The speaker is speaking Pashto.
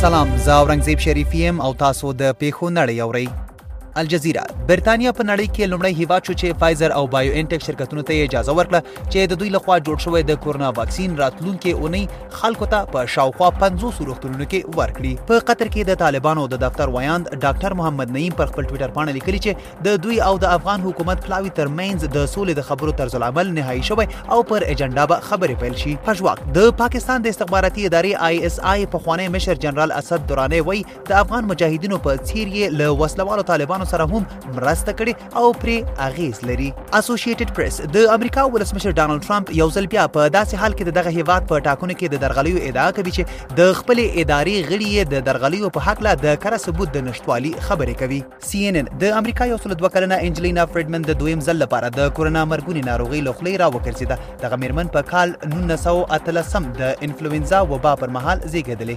سلام زه اورنګزیب شریفی ام او تاسو د پیښو نړۍ اورئ الجزیره برتانیا په نړۍ کې لومړی هیواد شو چې فایزر او بایو انټیک شرکتونو ته اجازه ورکړه چې د دوی لخوا جوړ شوی د کورونا واکسین راتلونکي اونۍ خلکو ته په شاوخوا 50 روغتونونو کې ورکړي په قطر کې د طالبانو د دفتر ویاند ډاکټر محمد نعیم پر خپل ټویټر پاڼه لیکلي چې د دوی او د افغان حکومت پلاوي ترمنځ د سولې د خبرو طرز العمل نهایی شوی او پر ایجنډا به خبرې پیل شي پژواک د پاکستان د استخباراتي ادارې آی اس آی په خوانی مشر جنرال اسد درانه وای د افغان مجاهدینو په څیر یې له وسلوالو طالبانو سره هم مرسته کړې او پرې اغیز لري اسوسییټډ پریس د امریکا ولسمشر ډانلډ ټرمپ یو ځل بیا په داسې حال کې د دغه هیواد په ټاکنو کې د درغلیو ادعا کوي چې د خپل ادارې غړي د درغلیو په حق له د کره ثبوت د نشټوالي خبرې کوي سي ان ان، د امریکا یو سل دوه کلنه انجلینا فریډمن د دویم ځل لپاره د کورونا مرګونې ناروغۍ له خولې راوګرځېده. دغه مېرمن په کال نولس سوه او اتلس د انفلوېنزا وبا پر مهال زېږېدلې.